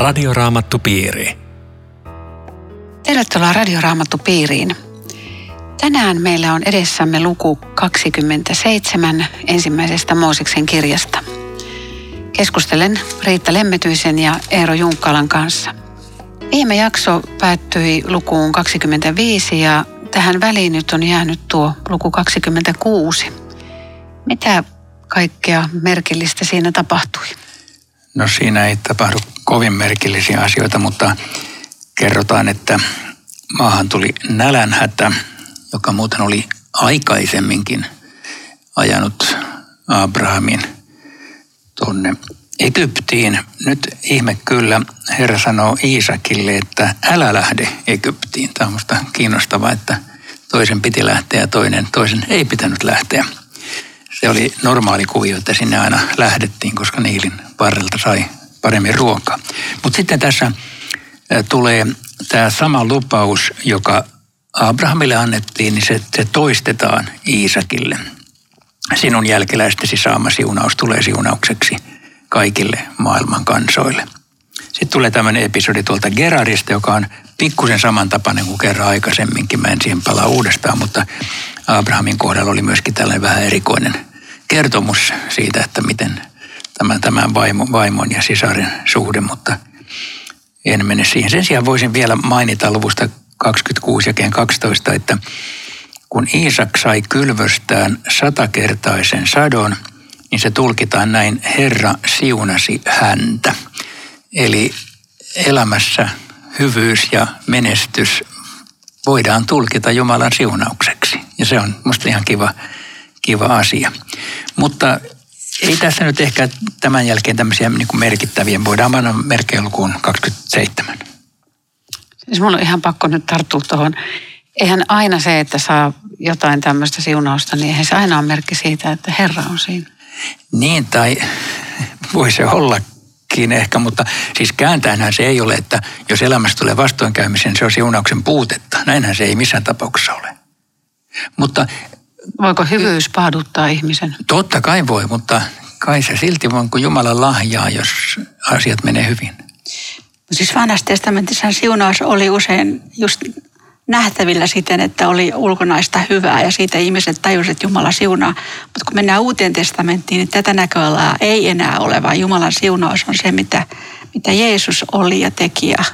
Radioraamattupiiri. Tervetuloa Radioraamattupiiriin. Tänään meillä on edessämme luku 27 ensimmäisestä Mooseksen kirjasta. Keskustelen Riitta Lemmetyisen ja Eero Junkkalan kanssa. Viime jakso päättyi lukuun 25 ja tähän väliin nyt on jäänyt tuo luku 26. Mitä kaikkea merkillistä siinä tapahtui? No siinä ei tapahdu kovin merkillisiä asioita, mutta kerrotaan, että maahan tuli nälänhätä, joka muuten oli aikaisemminkin ajanut Abrahamin tuonne Egyptiin. Nyt ihme kyllä, Herra sanoo Iisakille, että älä lähde Egyptiin. Tämä on minusta kiinnostavaa, että toisen piti lähteä ja toinen, toisen ei pitänyt lähteä. Se oli normaali kuvio, että sinne aina lähdettiin, koska Niilin varrelta sai paremmin ruokaa. Mutta sitten tässä tulee tämä sama lupaus, joka Abrahamille annettiin, niin se, se toistetaan Iisakille. Sinun jälkeläistesi saama siunaus tulee siunaukseksi kaikille maailman kansoille. Sitten tulee tämmöinen episodi tuolta Gerarista, joka on pikkusen samantapainen kuin kerran aikaisemminkin. Mä en siihen palaa uudestaan, mutta Abrahamin kohdalla oli myöskin tällainen vähän erikoinen kertomus siitä, että miten tämän, tämän vaimon, vaimon ja sisaren suhde, mutta en mene siihen. Sen sijaan voisin vielä mainita luvusta 26 ja 12, että kun Iisak sai kylvöstään satakertaisen sadon, niin se tulkitaan näin, Herra siunasi häntä. Eli elämässä hyvyys ja menestys voidaan tulkita Jumalan siunaukseksi. Ja se on musta ihan kiva, kiva asia. Mutta ei tässä nyt ehkä tämän jälkeen tämmöisiä niin kuin merkittäviä. Voidaan mennä merkeä lukuun 27. Siis mulla on ihan pakko nyt tarttua tuohon. Eihän aina se, että saa jotain tämmöistä siunausta, niin eihän se aina ole merkki siitä, että Herra on siinä. Niin, tai voi se ollakin ehkä, mutta siis kääntäänhän se ei ole, että jos elämässä tulee vastoinkäymisen, se on siunauksen puutetta. Näinhän se ei missään tapauksessa ole. Mutta Voiko hyvyys pahduttaa ihmisen? Totta kai voi, mutta kai se silti on kuin Jumalan lahjaa, jos asiat menee hyvin. Siis vanhassa testamentissa siunaus oli usein just nähtävillä siten, että oli ulkonaista hyvää ja siitä ihmiset tajusivat, että Jumala siunaa. Mutta kun mennään uuteen testamenttiin, niin tätä näköalaa ei enää ole, vaan Jumalan siunaus on se, mitä, mitä Jeesus oli ja teki ja,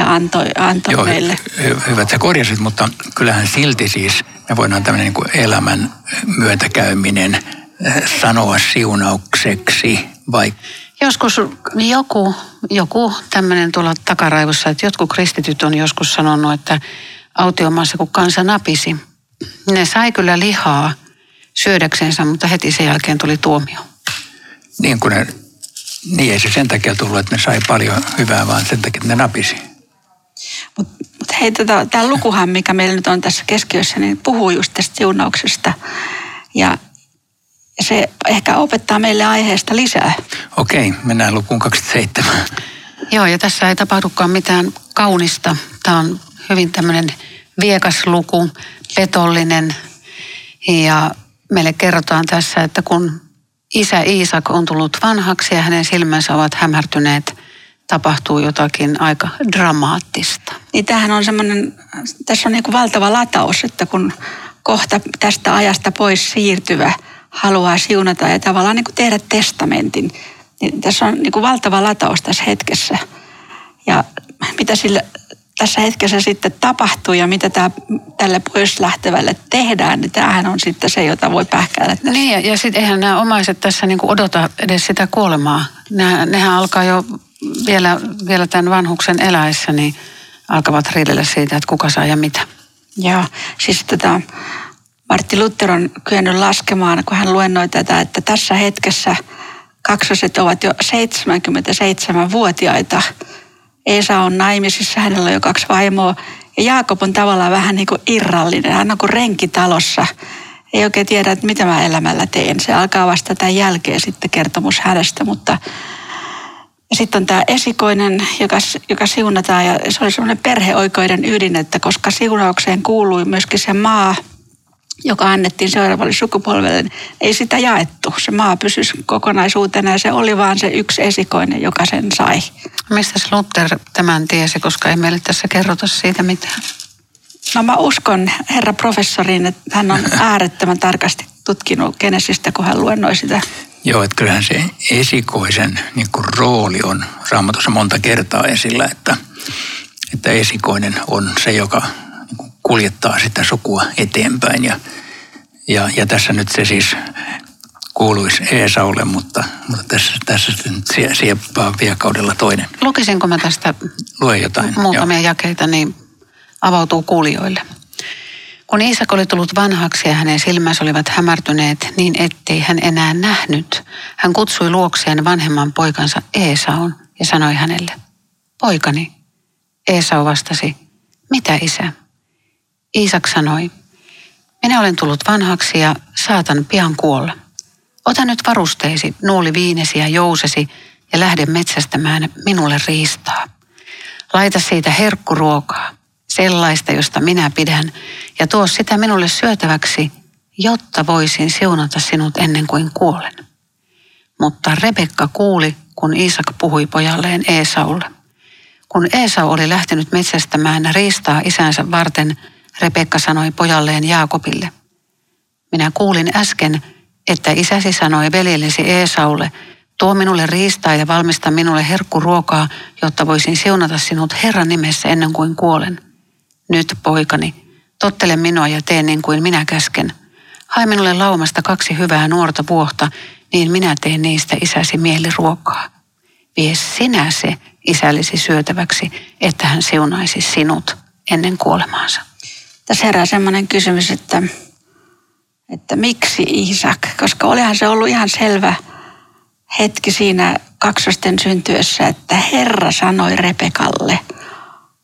ja antoi, antoi Joo, meille. Hy- hyvä, että sä korjasit, mutta kyllähän silti siis me voidaan tämmöinen niin elämän myötäkäyminen eh, sanoa siunaukseksi, vai Joskus joku, joku tämmöinen tuolla takaraivossa, että jotkut kristityt on joskus sanonut, että autiomaassa kun kansa napisi, ne sai kyllä lihaa syödäksensä, mutta heti sen jälkeen tuli tuomio. niin kuin ne, niin ei se sen takia tullut, että ne sai paljon hyvää, vaan sen takia, että ne napisi. Mutta mut hei, tota, tämä lukuhan, mikä meillä nyt on tässä keskiössä, niin puhuu just tästä siunauksesta. Ja, se ehkä opettaa meille aiheesta lisää. Okei, mennään lukuun 27. Joo, ja tässä ei tapahdukaan mitään kaunista. Tämä on hyvin tämmöinen viekas luku, petollinen. Ja meille kerrotaan tässä, että kun isä Iisak on tullut vanhaksi ja hänen silmänsä ovat hämärtyneet, tapahtuu jotakin aika dramaattista. Niin tämähän on semmoinen, tässä on niin kuin valtava lataus, että kun kohta tästä ajasta pois siirtyvä haluaa siunata ja tavallaan niin kuin tehdä testamentin, niin tässä on niin kuin valtava lataus tässä hetkessä. Ja mitä sillä tässä hetkessä sitten tapahtuu ja mitä tämä, tälle pois lähtevälle tehdään, niin tämähän on sitten se, jota voi pähkäillä. Niin, ja, ja sitten eihän nämä omaiset tässä niinku odota edes sitä kuolemaa. Nämä, nehän alkaa jo vielä, vielä tämän vanhuksen eläessä, niin alkavat riidellä siitä, että kuka saa ja mitä. Joo, siis tota, Martti Luther on kyennyt laskemaan, kun hän luennoi tätä, että tässä hetkessä kaksoset ovat jo 77-vuotiaita. Eesa on naimisissa, hänellä on jo kaksi vaimoa. Ja Jaakob on tavallaan vähän niin kuin irrallinen. Hän on kuin renki talossa. Ei oikein tiedä, että mitä mä elämällä teen. Se alkaa vasta tämän jälkeen sitten kertomus hänestä, mutta ja sitten on tämä esikoinen, joka, joka siunataan ja se oli semmoinen perheoikeuden ydin, että koska siunaukseen kuului myöskin se maa, joka annettiin seuraavalle sukupolvelle, ei sitä jaettu. Se maa pysyisi kokonaisuutena ja se oli vaan se yksi esikoinen, joka sen sai. Mistä Luther tämän tiesi, koska ei meille tässä kerrota siitä mitään? No mä uskon herra professoriin, että hän on äärettömän tarkasti tutkinut Genesistä, kun hän luennoi sitä. Joo, että kyllähän se esikoisen niin kuin, rooli on raamatussa monta kertaa esillä, että, että esikoinen on se, joka niin kuin, kuljettaa sitä sukua eteenpäin. Ja, ja, ja tässä nyt se siis kuuluisi Eesaulle, mutta, mutta tässä, tässä nyt sie, sieppaa viekaudella toinen. Lukisinko mä tästä Lue jotain. muutamia Joo. jakeita, niin avautuu kuulijoille. Kun Iisak oli tullut vanhaksi ja hänen silmänsä olivat hämärtyneet niin ettei hän enää nähnyt, hän kutsui luokseen vanhemman poikansa Eesaun ja sanoi hänelle, poikani. Eesau vastasi, mitä isä? Iisak sanoi, minä olen tullut vanhaksi ja saatan pian kuolla. Ota nyt varusteisi, nuoli viinesi ja jousesi ja lähde metsästämään minulle riistaa. Laita siitä herkkuruokaa sellaista, josta minä pidän, ja tuo sitä minulle syötäväksi, jotta voisin siunata sinut ennen kuin kuolen. Mutta Rebekka kuuli, kun Iisak puhui pojalleen Eesaulle. Kun Eesau oli lähtenyt metsästämään riistaa isänsä varten, Rebekka sanoi pojalleen Jaakobille, minä kuulin äsken, että isäsi sanoi veljellesi Eesaulle, tuo minulle riistaa ja valmista minulle herkkuruokaa, jotta voisin siunata sinut Herran nimessä ennen kuin kuolen. Nyt, poikani, tottele minua ja tee niin kuin minä käsken. Hae minulle laumasta kaksi hyvää nuorta vuohta, niin minä teen niistä isäsi mieliruokaa. Vie sinä se isällisi syötäväksi, että hän siunaisi sinut ennen kuolemaansa. Tässä herää sellainen kysymys, että, että miksi Isak? Koska olihan se ollut ihan selvä hetki siinä kaksosten syntyessä, että Herra sanoi Repekalle –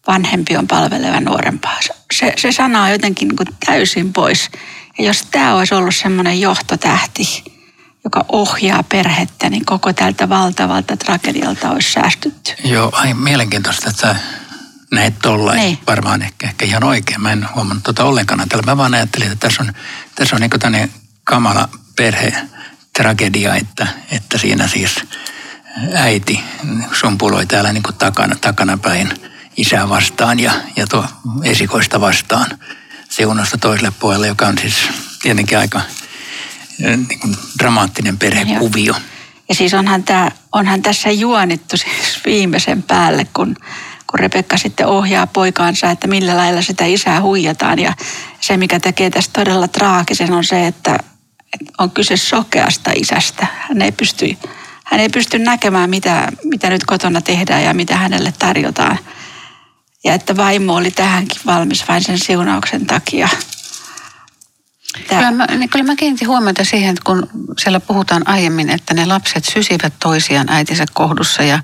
vanhempi on palveleva nuorempaa. Se, se sana on jotenkin niin kuin täysin pois. Ja jos tämä olisi ollut semmoinen johtotähti, joka ohjaa perhettä, niin koko tältä valtavalta tragedialta olisi säästytty. Joo, ai mielenkiintoista, että näet tollain. Niin. Varmaan ehkä, ehkä ihan oikein. Mä en huomannut tuota ollenkaan. Tällä mä vaan ajattelin, että tässä on, tässä on niin tämmöinen kamala perhe tragedia, että, että siinä siis äiti sumpuloi täällä niin takana, takana päin isää vastaan ja, ja tuo esikoista vastaan siunasta toiselle puolelle, joka on siis tietenkin aika niin kuin dramaattinen perhekuvio. Ja siis onhan, tämä, onhan tässä juonittu siis viimeisen päälle, kun, kun Rebekka sitten ohjaa poikaansa, että millä lailla sitä isää huijataan. Ja se, mikä tekee tästä todella traagisen, on se, että on kyse sokeasta isästä. Hän ei pysty, hän ei pysty näkemään, mitä, mitä nyt kotona tehdään ja mitä hänelle tarjotaan – ja että vaimo oli tähänkin valmis vain sen siunauksen takia. Tämä. Kyllä, mä, niin kyllä mä kiinnitin huomiota siihen, että kun siellä puhutaan aiemmin, että ne lapset sysivät toisiaan äitinsä kohdussa ja,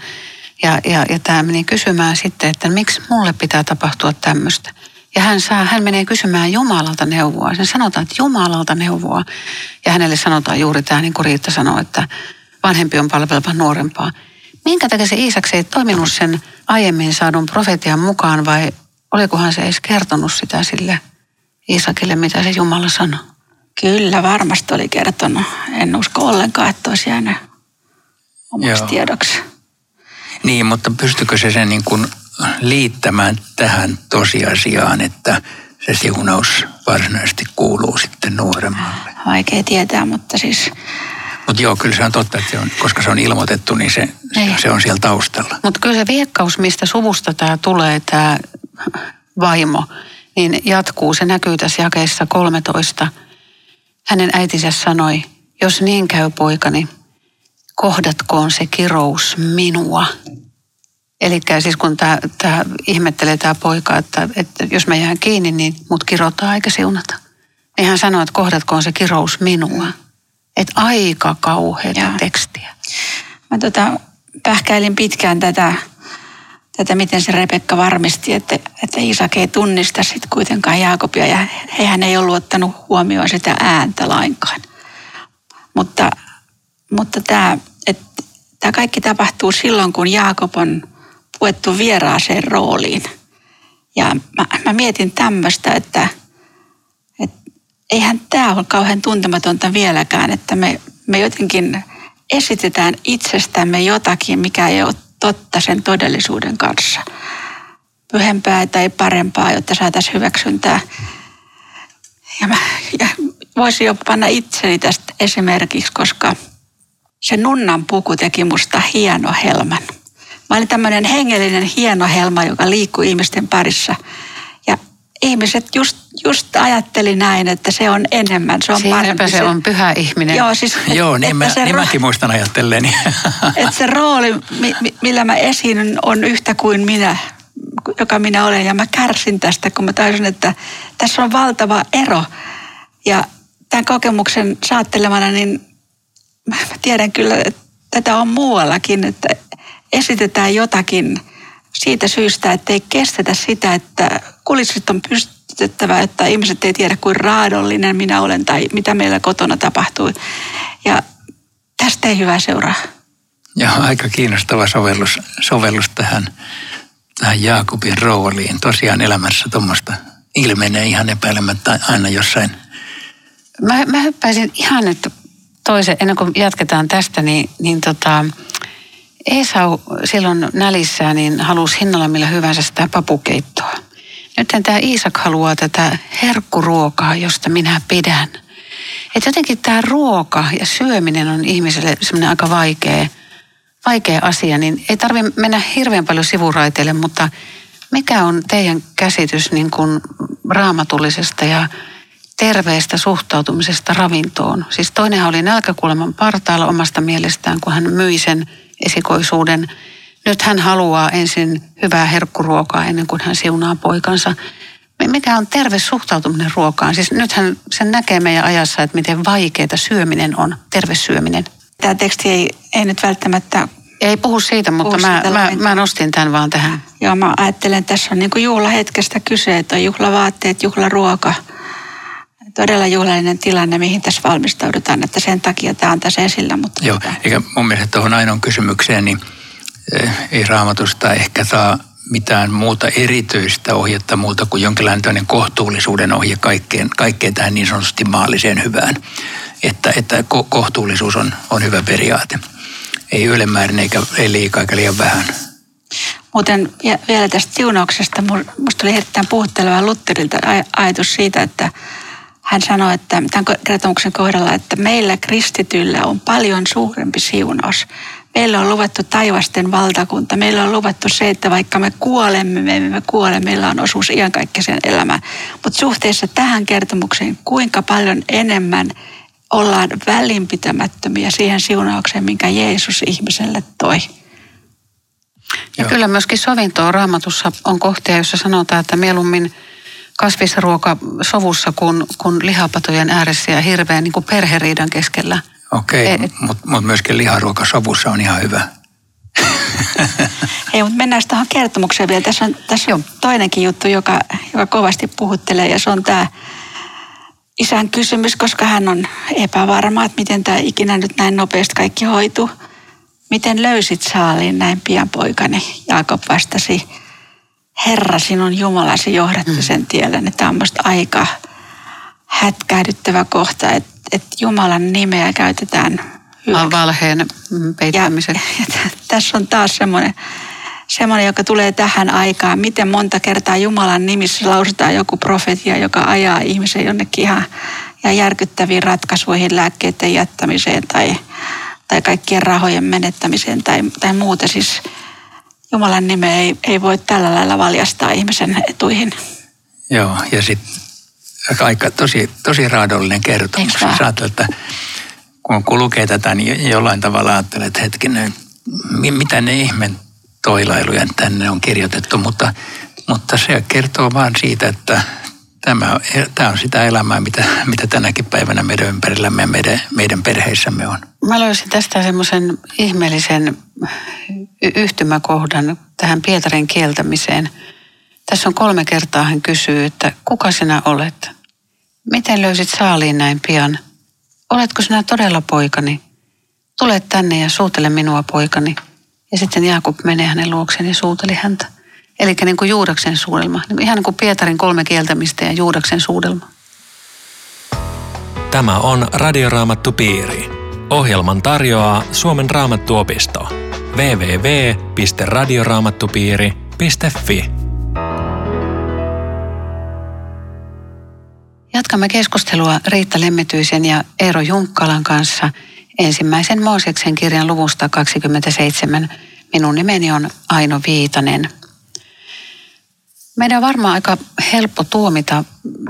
ja, ja, ja tämä meni kysymään sitten, että miksi mulle pitää tapahtua tämmöistä. Ja hän, saa, hän menee kysymään Jumalalta neuvoa. Sen sanotaan, että Jumalalta neuvoa. Ja hänelle sanotaan juuri tämä, niin kuin Riitta sanoi, että vanhempi on palveleva nuorempaa. Minkä takia se Iisaksi ei toiminut sen aiemmin saadun profetian mukaan vai olikohan se edes kertonut sitä sille Iisakille, mitä se Jumala sanoi? Kyllä, varmasti oli kertonut. En usko ollenkaan, että olisi jäänyt omaksi Joo. tiedoksi. Niin, mutta pystykö se sen niin kuin liittämään tähän tosiasiaan, että se siunaus varsinaisesti kuuluu sitten nuoremmalle? Vaikea tietää, mutta siis mutta joo, kyllä se on totta, että se on, koska se on ilmoitettu, niin se, niin. se on siellä taustalla. Mutta kyllä se viekkaus, mistä suvusta tämä tulee, tämä vaimo, niin jatkuu. Se näkyy tässä jakeessa 13. Hänen äitinsä sanoi, jos niin käy poikani, kohdatkoon se kirous minua. Eli siis kun tämä, tämä ihmettelee tämä poika, että, että jos mä jään kiinni, niin mut kirotaan eikä siunata. Niin hän sanoi, että kohdatkoon se kirous minua. Että aika kauheata Joo. tekstiä. Mä tota, pähkäilin pitkään tätä, tätä, miten se Rebekka varmisti, että, että Isak ei tunnista sitten kuitenkaan Jaakobia ja hehän ei ollut ottanut huomioon sitä ääntä lainkaan. Mutta, mutta tämä, että tämä kaikki tapahtuu silloin, kun Jaakob on puettu vieraaseen rooliin. Ja mä, mä mietin tämmöistä, että eihän tämä ole kauhean tuntematonta vieläkään, että me, me jotenkin esitetään itsestämme jotakin, mikä ei ole totta sen todellisuuden kanssa. Pyhempää tai parempaa, jotta saataisiin hyväksyntää. Ja, mä, ja voisin jopa panna itseni tästä esimerkiksi, koska se nunnan puku teki musta hieno helman. Mä olin tämmöinen hengellinen hieno helma, joka liikkui ihmisten parissa – ihmiset just, just ajatteli näin, että se on enemmän, se on Siinäpä parempi. se on pyhä ihminen. Joo, siis, Joo, niin, mä, se niin ro- mäkin muistan ajatteleni. että se rooli, mi, mi, millä mä esiin on yhtä kuin minä, joka minä olen. Ja mä kärsin tästä, kun mä taisin, että tässä on valtava ero. Ja tämän kokemuksen saattelemana, niin mä tiedän kyllä, että tätä on muuallakin, että esitetään jotakin siitä syystä, että ei kestetä sitä, että kulissit on pystytettävä, että ihmiset ei tiedä kuin raadollinen minä olen tai mitä meillä kotona tapahtui. Ja tästä ei hyvä seuraa. Ja aika kiinnostava sovellus, sovellus tähän, tähän Jaakobin rooliin. Tosiaan elämässä tuommoista ilmenee ihan epäilemättä aina jossain. Mä, mä hyppäisin ihan nyt toisen, ennen kuin jatketaan tästä, niin, niin tota, Esau silloin nälissään niin halusi hinnalla millä hyvänsä sitä papukeittoa. Nyt tämä Iisak haluaa tätä herkkuruokaa, josta minä pidän. Että jotenkin tämä ruoka ja syöminen on ihmiselle semmoinen aika vaikea, vaikea asia, niin ei tarvitse mennä hirveän paljon sivuraiteille, mutta mikä on teidän käsitys niin kuin raamatullisesta ja terveestä suhtautumisesta ravintoon? Siis toinenhan oli nälkäkuoleman partaalla omasta mielestään, kun hän myi sen esikoisuuden. Nyt hän haluaa ensin hyvää herkkuruokaa ennen kuin hän siunaa poikansa. Mikä on terve suhtautuminen ruokaan? Siis nythän sen näkee meidän ajassa, että miten vaikeaa syöminen on, terve syöminen. Tämä teksti ei, ei nyt välttämättä Ei puhu siitä, mutta Puhu mä, siitä mä, mä nostin tämän vaan tähän. Joo, mä ajattelen, että tässä on niin kuin juhlahetkestä kyse, että on juhlavaatteet, juhlaruoka. Todella juhlallinen tilanne, mihin tässä valmistaudutaan, että sen takia tämä on tässä esillä. Mutta Joo, tota, eikä mun mielestä tuohon ainoan kysymykseen, niin ei raamatusta ehkä saa mitään muuta erityistä ohjetta muuta kuin jonkinlainen kohtuullisuuden ohje kaikkeen, kaikkeen tähän niin sanotusti maalliseen hyvään. Että, että ko- kohtuullisuus on, on hyvä periaate. Ei ylemmäärin eikä ei liikaa eikä liian vähän. Muuten vielä tästä siunauksesta, musta oli erittäin puhutteleva Lutterilta aj- ajatus siitä, että hän sanoi, että tämän kertomuksen kohdalla, että meillä kristityillä on paljon suurempi siunaus. Meillä on luvattu taivasten valtakunta. Meillä on luvattu se, että vaikka me kuolemme, me emme kuole, meillä on osuus iankaikkisen elämään. Mutta suhteessa tähän kertomukseen, kuinka paljon enemmän ollaan välinpitämättömiä siihen siunaukseen, minkä Jeesus ihmiselle toi. Ja Joo. kyllä myöskin sovintoa raamatussa on kohtia, jossa sanotaan, että mieluummin kasvisruoka sovussa kuin, kuin lihapatojen ääressä ja hirveän niin kuin perheriidan keskellä. Okei, Ei, okay, mutta mut myöskin liharuoka sovussa on ihan hyvä. Ei, mutta mennään tuohon kertomukseen vielä. Tässä on, tässä on toinenkin juttu, joka, joka kovasti puhuttelee ja se on tämä isän kysymys, koska hän on epävarma, että miten tämä ikinä nyt näin nopeasti kaikki hoituu. Miten löysit saaliin näin pian poikani? Jaakob vastasi, Herra sinun Jumalasi johdatti sen tielle. Tämä on musta aika hätkähdyttävä kohta, että, että Jumalan nimeä käytetään hyväksi. Valheen Ja, peittämisen. ja t- tässä on taas semmoinen, semmoinen, joka tulee tähän aikaan. Miten monta kertaa Jumalan nimissä lausutaan joku profetia, joka ajaa ihmisen jonnekin ihan ja järkyttäviin ratkaisuihin, lääkkeiden jättämiseen tai, tai kaikkien rahojen menettämiseen tai, tai muuta. Siis Jumalan nimeä ei, ei voi tällä lailla valjastaa ihmisen etuihin. Joo, ja sitten aika tosi, tosi raadollinen kertomus. Jos että kun kun lukee tätä, niin jollain tavalla ajattelee, että hetkinen, mi- mitä ne ihmen toilailuja tänne on kirjoitettu, mutta, mutta se kertoo vaan siitä, että tämä, tämä on sitä elämää, mitä, mitä tänäkin päivänä meidän ympärillämme ja meidän, meidän perheissämme on. Mä löysin tästä semmoisen ihmeellisen yhtymäkohdan tähän Pietarin kieltämiseen. Tässä on kolme kertaa hän kysyy, että kuka sinä olet? Miten löysit saaliin näin pian? Oletko sinä todella poikani? Tule tänne ja suutele minua poikani. Ja sitten Jaakob menee hänen luokseen ja suuteli häntä. Eli niin kuin Juudaksen suudelma. Ihan niin kuin Pietarin kolme kieltämistä ja Juudaksen suudelma. Tämä on Radioraamattu Piiri. Ohjelman tarjoaa Suomen raamattuopisto. www.radioraamattupiiri.fi Jatkamme keskustelua Riitta Lemmetyisen ja Eero Junkkalan kanssa ensimmäisen Mooseksen kirjan luvusta 27. Minun nimeni on Aino Viitanen. Meidän on varmaan aika helppo tuomita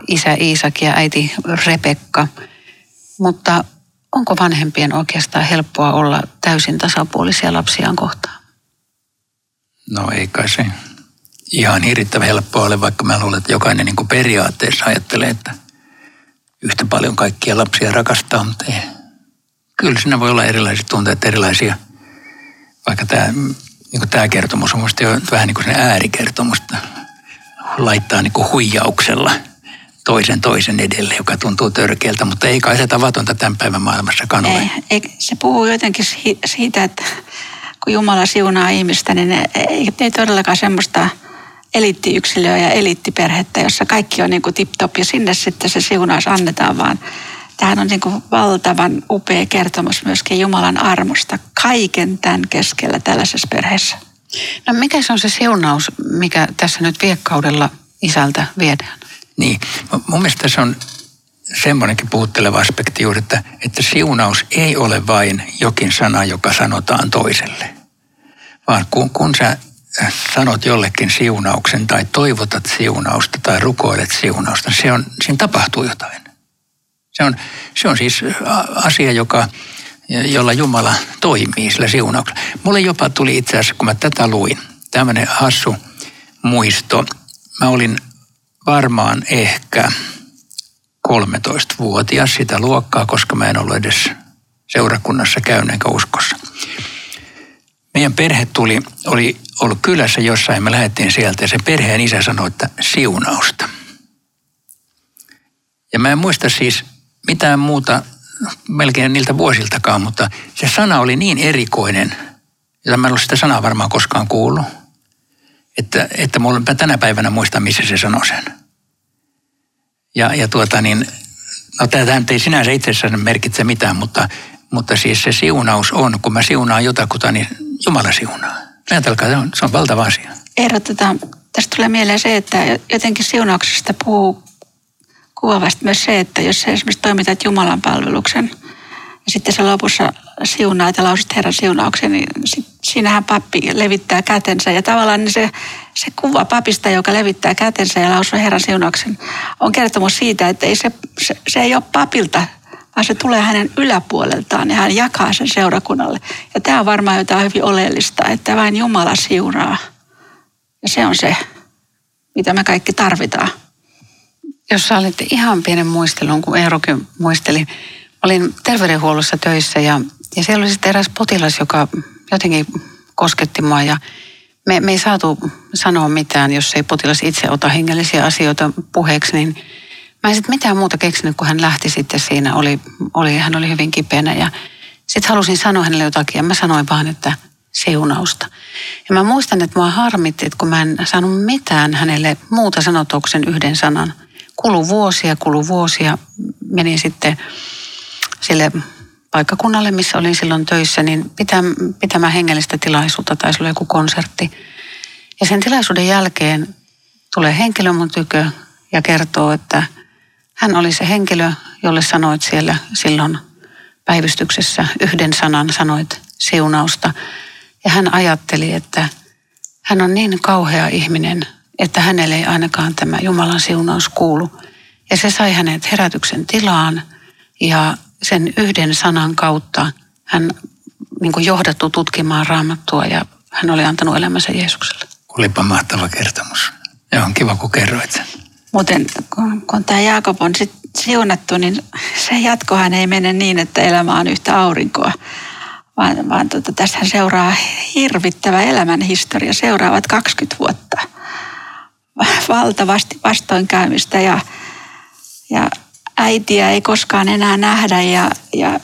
isä Iisak ja äiti Rebekka, mutta onko vanhempien oikeastaan helppoa olla täysin tasapuolisia lapsiaan kohtaan? No ei kai se ihan hirvittävän helppoa ole, vaikka mä luulen, että jokainen niin periaatteessa ajattelee, että yhtä paljon kaikkia lapsia rakastaa, mutta ei. Kyllä siinä voi olla erilaiset tunteet, erilaisia. Vaikka tämä, niin tämä kertomus on minusta jo vähän niin kuin sen äärikertomusta laittaa niin kuin huijauksella toisen toisen edelle, joka tuntuu törkeältä, mutta ei kai se tavatonta tämän päivän maailmassa ole. Ei, ei, se puhuu jotenkin siitä, että kun Jumala siunaa ihmistä, niin ei, ei todellakaan semmoista eliittiyksilöä ja eliittiperhettä, jossa kaikki on niin kuin tip-top ja sinne sitten se siunaus annetaan, vaan tämähän on niin kuin valtavan upea kertomus myöskin Jumalan armosta kaiken tämän keskellä tällaisessa perheessä. No mikä se on se siunaus, mikä tässä nyt viekkaudella isältä viedään? Niin, mun mielestä se on semmoinenkin puhutteleva aspekti juuri, että, että siunaus ei ole vain jokin sana, joka sanotaan toiselle. Vaan kun, kun sä sanot jollekin siunauksen tai toivotat siunausta tai rukoilet siunausta, se on, siinä tapahtuu jotain. Se on, se on siis asia, joka, jolla Jumala toimii sillä siunauksella. Mulle jopa tuli itse asiassa, kun mä tätä luin, tämmöinen hassu muisto. Mä olin varmaan ehkä 13-vuotias sitä luokkaa, koska mä en ollut edes seurakunnassa käynyt enkä uskossa. Meidän perhe tuli, oli ollut kylässä jossain, me lähdettiin sieltä ja se perheen isä sanoi, että siunausta. Ja mä en muista siis mitään muuta melkein niiltä vuosiltakaan, mutta se sana oli niin erikoinen, jota mä en ole sitä sanaa varmaan koskaan kuullut, että, että mulla, mä tänä päivänä muistan, missä se sanoi sen. Ja, ja tuota niin, no tämä ei sinänsä itsessään merkitse mitään, mutta, mutta siis se siunaus on, kun mä siunaan jotakuta, niin Jumala siunaa. Ajatelkaa, se on, se on valtava asia. Ehdotetaan, tästä tulee mieleen se, että jotenkin siunauksesta puhuu kuvaavasti myös se, että jos sä esimerkiksi toimitat Jumalan palveluksen ja sitten se lopussa siunaat ja lausut Herran siunauksen, niin sit, siinähän pappi levittää kätensä. Ja tavallaan niin se, se kuva papista, joka levittää kätensä ja lausuu Herran siunauksen, on kertomus siitä, että ei se, se, se ei ole papilta, vaan se tulee hänen yläpuoleltaan ja hän jakaa sen seurakunnalle. Ja tämä on varmaan jotain hyvin oleellista, että vain Jumala siunaa. Ja se on se, mitä me kaikki tarvitaan jos sallitte ihan pienen muistelun, kun Eerokin muisteli. Olin terveydenhuollossa töissä ja, ja siellä oli sitten eräs potilas, joka jotenkin kosketti mua ja me, me ei saatu sanoa mitään, jos ei potilas itse ota hengellisiä asioita puheeksi, niin mä en sitten mitään muuta keksinyt, kun hän lähti sitten siinä, oli, oli, hän oli hyvin kipeänä ja sitten halusin sanoa hänelle jotakin ja mä sanoin vaan, että siunausta. Ja mä muistan, että mua harmitti, että kun mä en saanut mitään hänelle muuta sanotuksen yhden sanan – kulu vuosia, kulu vuosia. Menin sitten sille paikkakunnalle, missä olin silloin töissä, niin pitämään hengellistä tilaisuutta, tai oli joku konsertti. Ja sen tilaisuuden jälkeen tulee henkilö mun tykö ja kertoo, että hän oli se henkilö, jolle sanoit siellä silloin päivystyksessä yhden sanan, sanoit siunausta. Ja hän ajatteli, että hän on niin kauhea ihminen, että hänelle ei ainakaan tämä Jumalan siunaus kuulu. Ja se sai hänet herätyksen tilaan ja sen yhden sanan kautta hän niin kuin johdattu tutkimaan raamattua ja hän oli antanut elämänsä Jeesukselle. Olipa mahtava kertomus. Ja on kiva, kun kerroit sen. Muuten kun, kun tämä Jaakob on sit siunattu, niin se jatkohan ei mene niin, että elämä on yhtä aurinkoa, vaan, vaan tuota, tässähän seuraa hirvittävä elämän historia seuraavat 20 vuotta – valtavasti vastoinkäymistä ja, ja äitiä ei koskaan enää nähdä ja, ja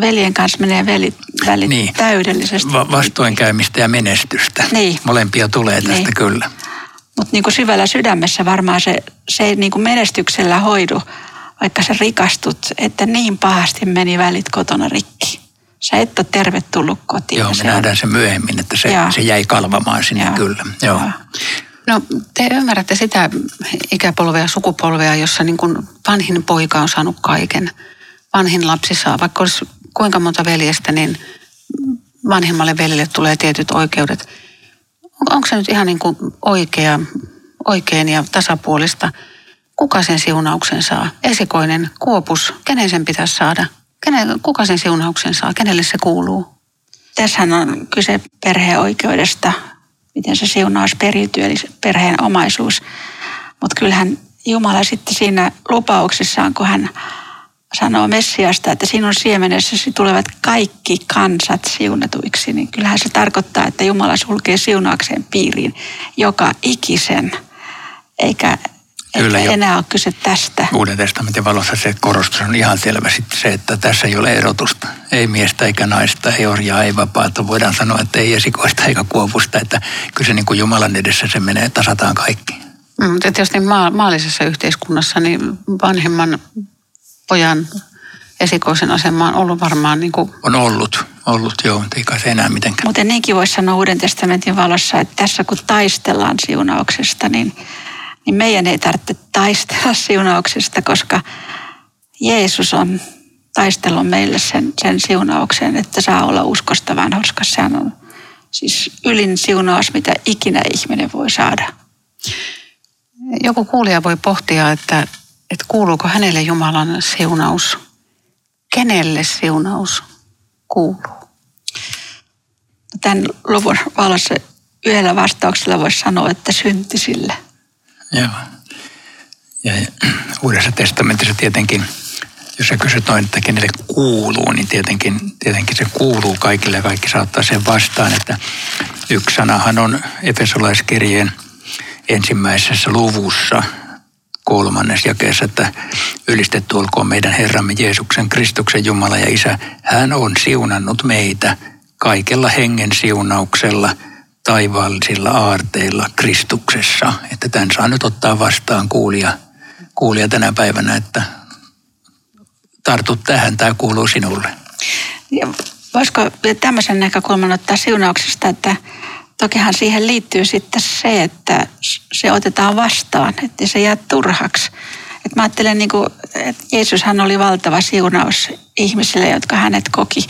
veljen kanssa menee välit, välit niin. täydellisesti. Va- vastoinkäymistä ja menestystä. Niin. Molempia tulee tästä niin. kyllä. Mutta niin syvällä sydämessä varmaan se, se ei niin kuin menestyksellä hoidu, vaikka sä rikastut, että niin pahasti meni välit kotona rikki. Sä et ole tervetullut kotiin. Joo, me se nähdään se myöhemmin, että se, Joo. se jäi kalvamaan sinne Joo. kyllä. Joo. Joo. No te ymmärrätte sitä ikäpolvea, sukupolvea, jossa niin kuin vanhin poika on saanut kaiken. Vanhin lapsi saa, vaikka olisi kuinka monta veljestä, niin vanhimmalle veljelle tulee tietyt oikeudet. On- Onko se nyt ihan niin kuin oikea, oikein ja tasapuolista? Kuka sen siunauksen saa? Esikoinen, kuopus, kenen sen pitäisi saada? Kenen, kuka sen siunauksen saa? Kenelle se kuuluu? Tässähän on kyse perheen oikeudesta, miten se siunaus periytyy, eli perheen omaisuus. Mutta kyllähän Jumala sitten siinä lupauksissaan, kun hän sanoo Messiasta, että sinun siemenessäsi tulevat kaikki kansat siunatuiksi, niin kyllähän se tarkoittaa, että Jumala sulkee siunauksen piiriin joka ikisen, eikä, Kyllä, eikä jo. enää ole kyse tästä. Uuden testamentin valossa se korostus on ihan selvä sitten se, että tässä ei ole erotusta. Ei miestä eikä naista, ei orjaa, ei vapaata. Voidaan sanoa, että ei esikoista eikä kuopusta. Että kyllä se niin kuin Jumalan edessä se menee, tasataan kaikki. Mm, Mutta tietysti maa, maallisessa yhteiskunnassa niin vanhemman pojan esikoisen asema on ollut varmaan niin kuin, On ollut, ollut joo, mutta ei kai se enää mitenkään. Mutta niinkin voisi sanoa Uuden testamentin valossa, että tässä kun taistellaan siunauksesta, niin, niin meidän ei tarvitse taistella siunauksesta, koska Jeesus on taistellut meille sen, sen siunauksen, että saa olla uskosta vanhurskas. Sehän on siis ylin siunaus, mitä ikinä ihminen voi saada. joku kuulija voi pohtia, että, että kuuluuko hänelle Jumalan siunaus. Kenelle siunaus kuuluu? Tämän luvun valossa yhdellä vastauksella voisi sanoa, että syntisille. Joo. Ja uudessa testamentissa tietenkin, jos sä kysyt noin, että kenelle kuuluu, niin tietenkin, tietenkin se kuuluu kaikille ja kaikki saattaa sen vastaan. Että yksi sanahan on Efesolaiskirjeen ensimmäisessä luvussa kolmannes jakeessa, että ylistetty olkoon meidän Herramme Jeesuksen Kristuksen Jumala ja Isä. Hän on siunannut meitä kaikella hengen siunauksella taivaallisilla aarteilla Kristuksessa. Että tämän saa nyt ottaa vastaan kuulija, kuulija tänä päivänä, että tartut tähän, tämä kuuluu sinulle. Ja voisiko tämmöisen näkökulman ottaa siunauksesta, että tokihan siihen liittyy sitten se, että se otetaan vastaan, että se jää turhaksi. Et mä ajattelen, niin kuin, että Jeesushan oli valtava siunaus ihmisille, jotka hänet koki.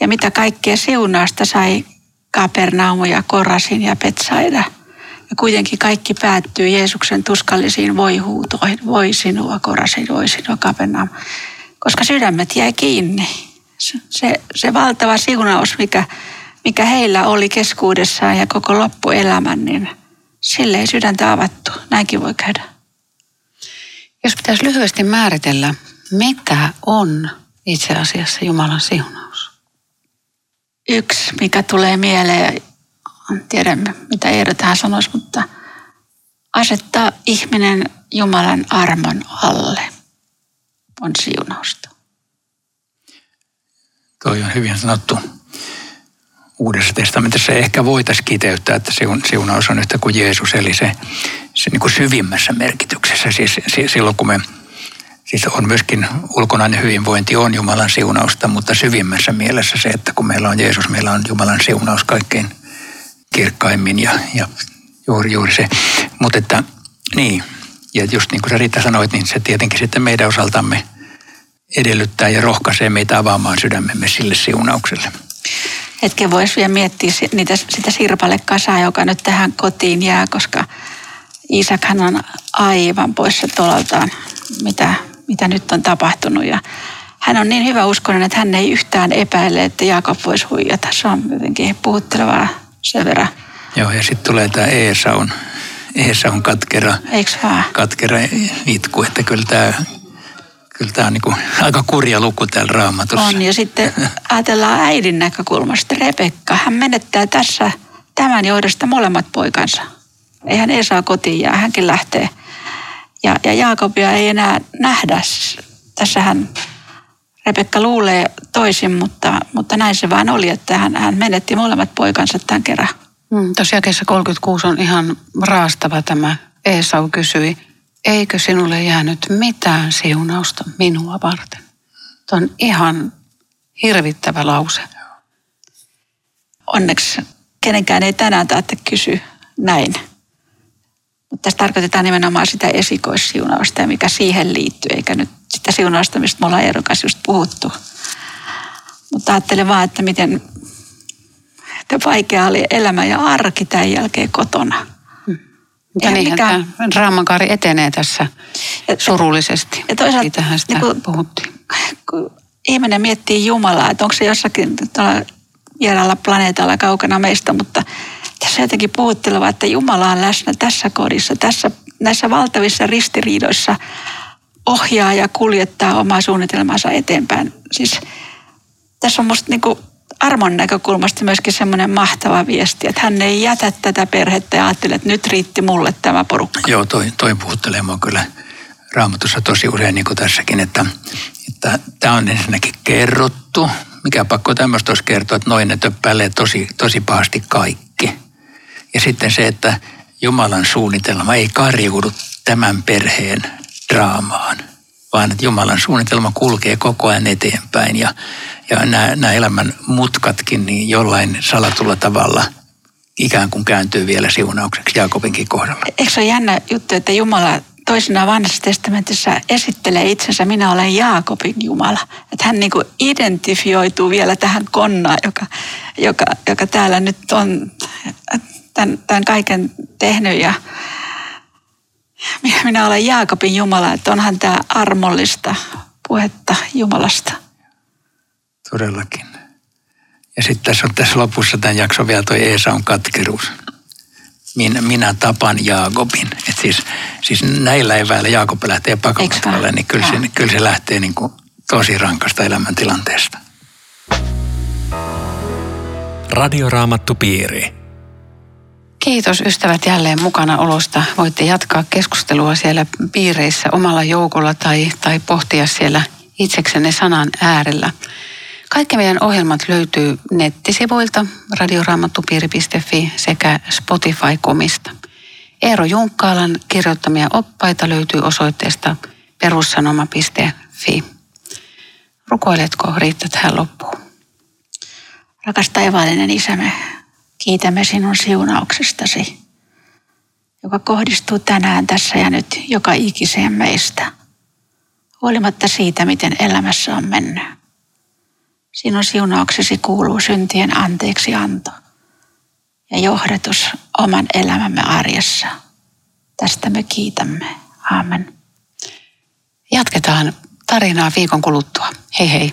Ja mitä kaikkea siunausta sai Kapernaum ja Korasin ja Petsaida. Ja kuitenkin kaikki päättyy Jeesuksen tuskallisiin voihuutoihin. Voi sinua Korasin, voi sinua Kapernaum. Koska sydämet jäi kiinni. Se, se valtava siunaus, mikä, mikä heillä oli keskuudessaan ja koko loppuelämän, niin sille ei sydäntä avattu. Näinkin voi käydä. Jos pitäisi lyhyesti määritellä, mitä on itse asiassa Jumalan siunaus? Yksi, mikä tulee mieleen, en tiedä mitä Eero tähän sanoisi, mutta asettaa ihminen Jumalan armon alle on siunausta. Toi on hyvin sanottu. Uudessa testamentissa ehkä voitaisiin kiteyttää, että siun- siunaus on yhtä kuin Jeesus, eli se, se niin kuin syvimmässä merkityksessä. Siis, si- silloin kun me, siis on myöskin ulkonainen hyvinvointi on Jumalan siunausta, mutta syvimmässä mielessä se, että kun meillä on Jeesus, meillä on Jumalan siunaus kaikkein kirkkaimmin ja, ja juuri, juuri se. Mutta että niin, ja just niin kuin sä Riitta sanoit, niin se tietenkin sitten meidän osaltamme edellyttää ja rohkaisee meitä avaamaan sydämemme sille siunaukselle. Hetken voisi vielä miettiä niitä, sitä sirpalekasaa, joka nyt tähän kotiin jää, koska Iisakhan on aivan poissa tolaltaan, mitä, mitä nyt on tapahtunut. Ja hän on niin hyvä uskonen, että hän ei yhtään epäile, että Jaakob voisi huijata. Se on jotenkin puhuttelevaa sen verran. Joo, ja sitten tulee tämä Eesaun, Eesaun katkera, Eikö vaan? katkera itku, että kyllä tämä kyllä tää on niinku aika kurja luku täällä raamatussa. On, ja sitten ajatellaan äidin näkökulmasta. Rebekka, hän menettää tässä tämän johdosta molemmat poikansa. Eihän Esa kotiin jää, hänkin lähtee. Ja, ja Jaakobia ei enää nähdä. Tässähän Rebekka luulee toisin, mutta, mutta näin se vaan oli, että hän, hän menetti molemmat poikansa tämän kerran. Mm, Tuossa jakeessa 36 on ihan raastava tämä. Esau kysyi, eikö sinulle jäänyt mitään siunausta minua varten? Tuo on ihan hirvittävä lause. Onneksi kenenkään ei tänään tarvitse kysyä näin. Mutta tässä tarkoitetaan nimenomaan sitä esikoissiunausta ja mikä siihen liittyy, eikä nyt sitä siunausta, mistä me ollaan erokas just puhuttu. Mutta ajattelen vaan, että miten vaikea oli elämä ja arki tämän jälkeen kotona. Mutta Eihän niinhän mikään- tämä draamakaari etenee tässä Ja- surullisesti. ja toisaalta Siitähän sitä niin kuin- puhuttiin. kun ihminen miettii Jumalaa, että onko se jossakin vieraalla planeetalla kaukana meistä, mutta tässä jotenkin puhutteleva, että Jumala on läsnä tässä kodissa, tässä, näissä valtavissa ristiriidoissa ohjaa ja kuljettaa omaa suunnitelmansa eteenpäin. Siis tässä on musta niinku armon näkökulmasta myöskin semmoinen mahtava viesti, että hän ei jätä tätä perhettä ja ajattelee, että nyt riitti mulle tämä porukka. Joo, toi, toi puhuttelee mua kyllä raamatussa tosi usein, niin kuin tässäkin, että tämä on ensinnäkin kerrottu. Mikä pakko tämmöistä olisi kertoa, että noin ne töppäilee tosi, tosi pahasti kaikki. Ja sitten se, että Jumalan suunnitelma ei karjuudu tämän perheen draamaan, vaan että Jumalan suunnitelma kulkee koko ajan eteenpäin ja, ja nämä, nämä elämän mutkatkin niin jollain salatulla tavalla ikään kuin kääntyy vielä siunaukseksi Jaakobinkin kohdalla. Eikö se ole jännä juttu, että Jumala toisena vanhassa testamentissa esittelee itsensä, minä olen Jaakobin Jumala. Että hän niin identifioituu vielä tähän konnaan, joka, joka, joka täällä nyt on tämän, tämän kaiken tehnyt. Ja minä- minä olen Jaakobin Jumala, että onhan tämä armollista puhetta Jumalasta. Todellakin. Ja sitten tässä on tässä lopussa tämän jakson vielä toi Eesaun katkeruus. Minä, minä tapan Jaakobin. Et siis, siis näillä eväillä Jaakob lähtee vaan? niin kyllä se, kyllä se lähtee niin kuin tosi rankasta elämäntilanteesta. Radioraamattupiiri. Kiitos ystävät jälleen mukana olosta. Voitte jatkaa keskustelua siellä piireissä omalla joukolla tai, tai pohtia siellä itseksenne sanan äärellä. Kaikki meidän ohjelmat löytyy nettisivuilta radioraamattupiiri.fi sekä Spotify-komista. Eero Junkkaalan kirjoittamia oppaita löytyy osoitteesta perussanoma.fi. Rukoiletko Riitta tähän loppuun? Rakas taivaallinen Isä, me kiitämme sinun siunauksestasi, joka kohdistuu tänään, tässä ja nyt joka ikiseen meistä, huolimatta siitä, miten elämässä on mennyt. Sinun siunauksesi kuuluu syntien anteeksi anto ja johdatus oman elämämme arjessa. Tästä me kiitämme. Amen. Jatketaan tarinaa viikon kuluttua. Hei hei.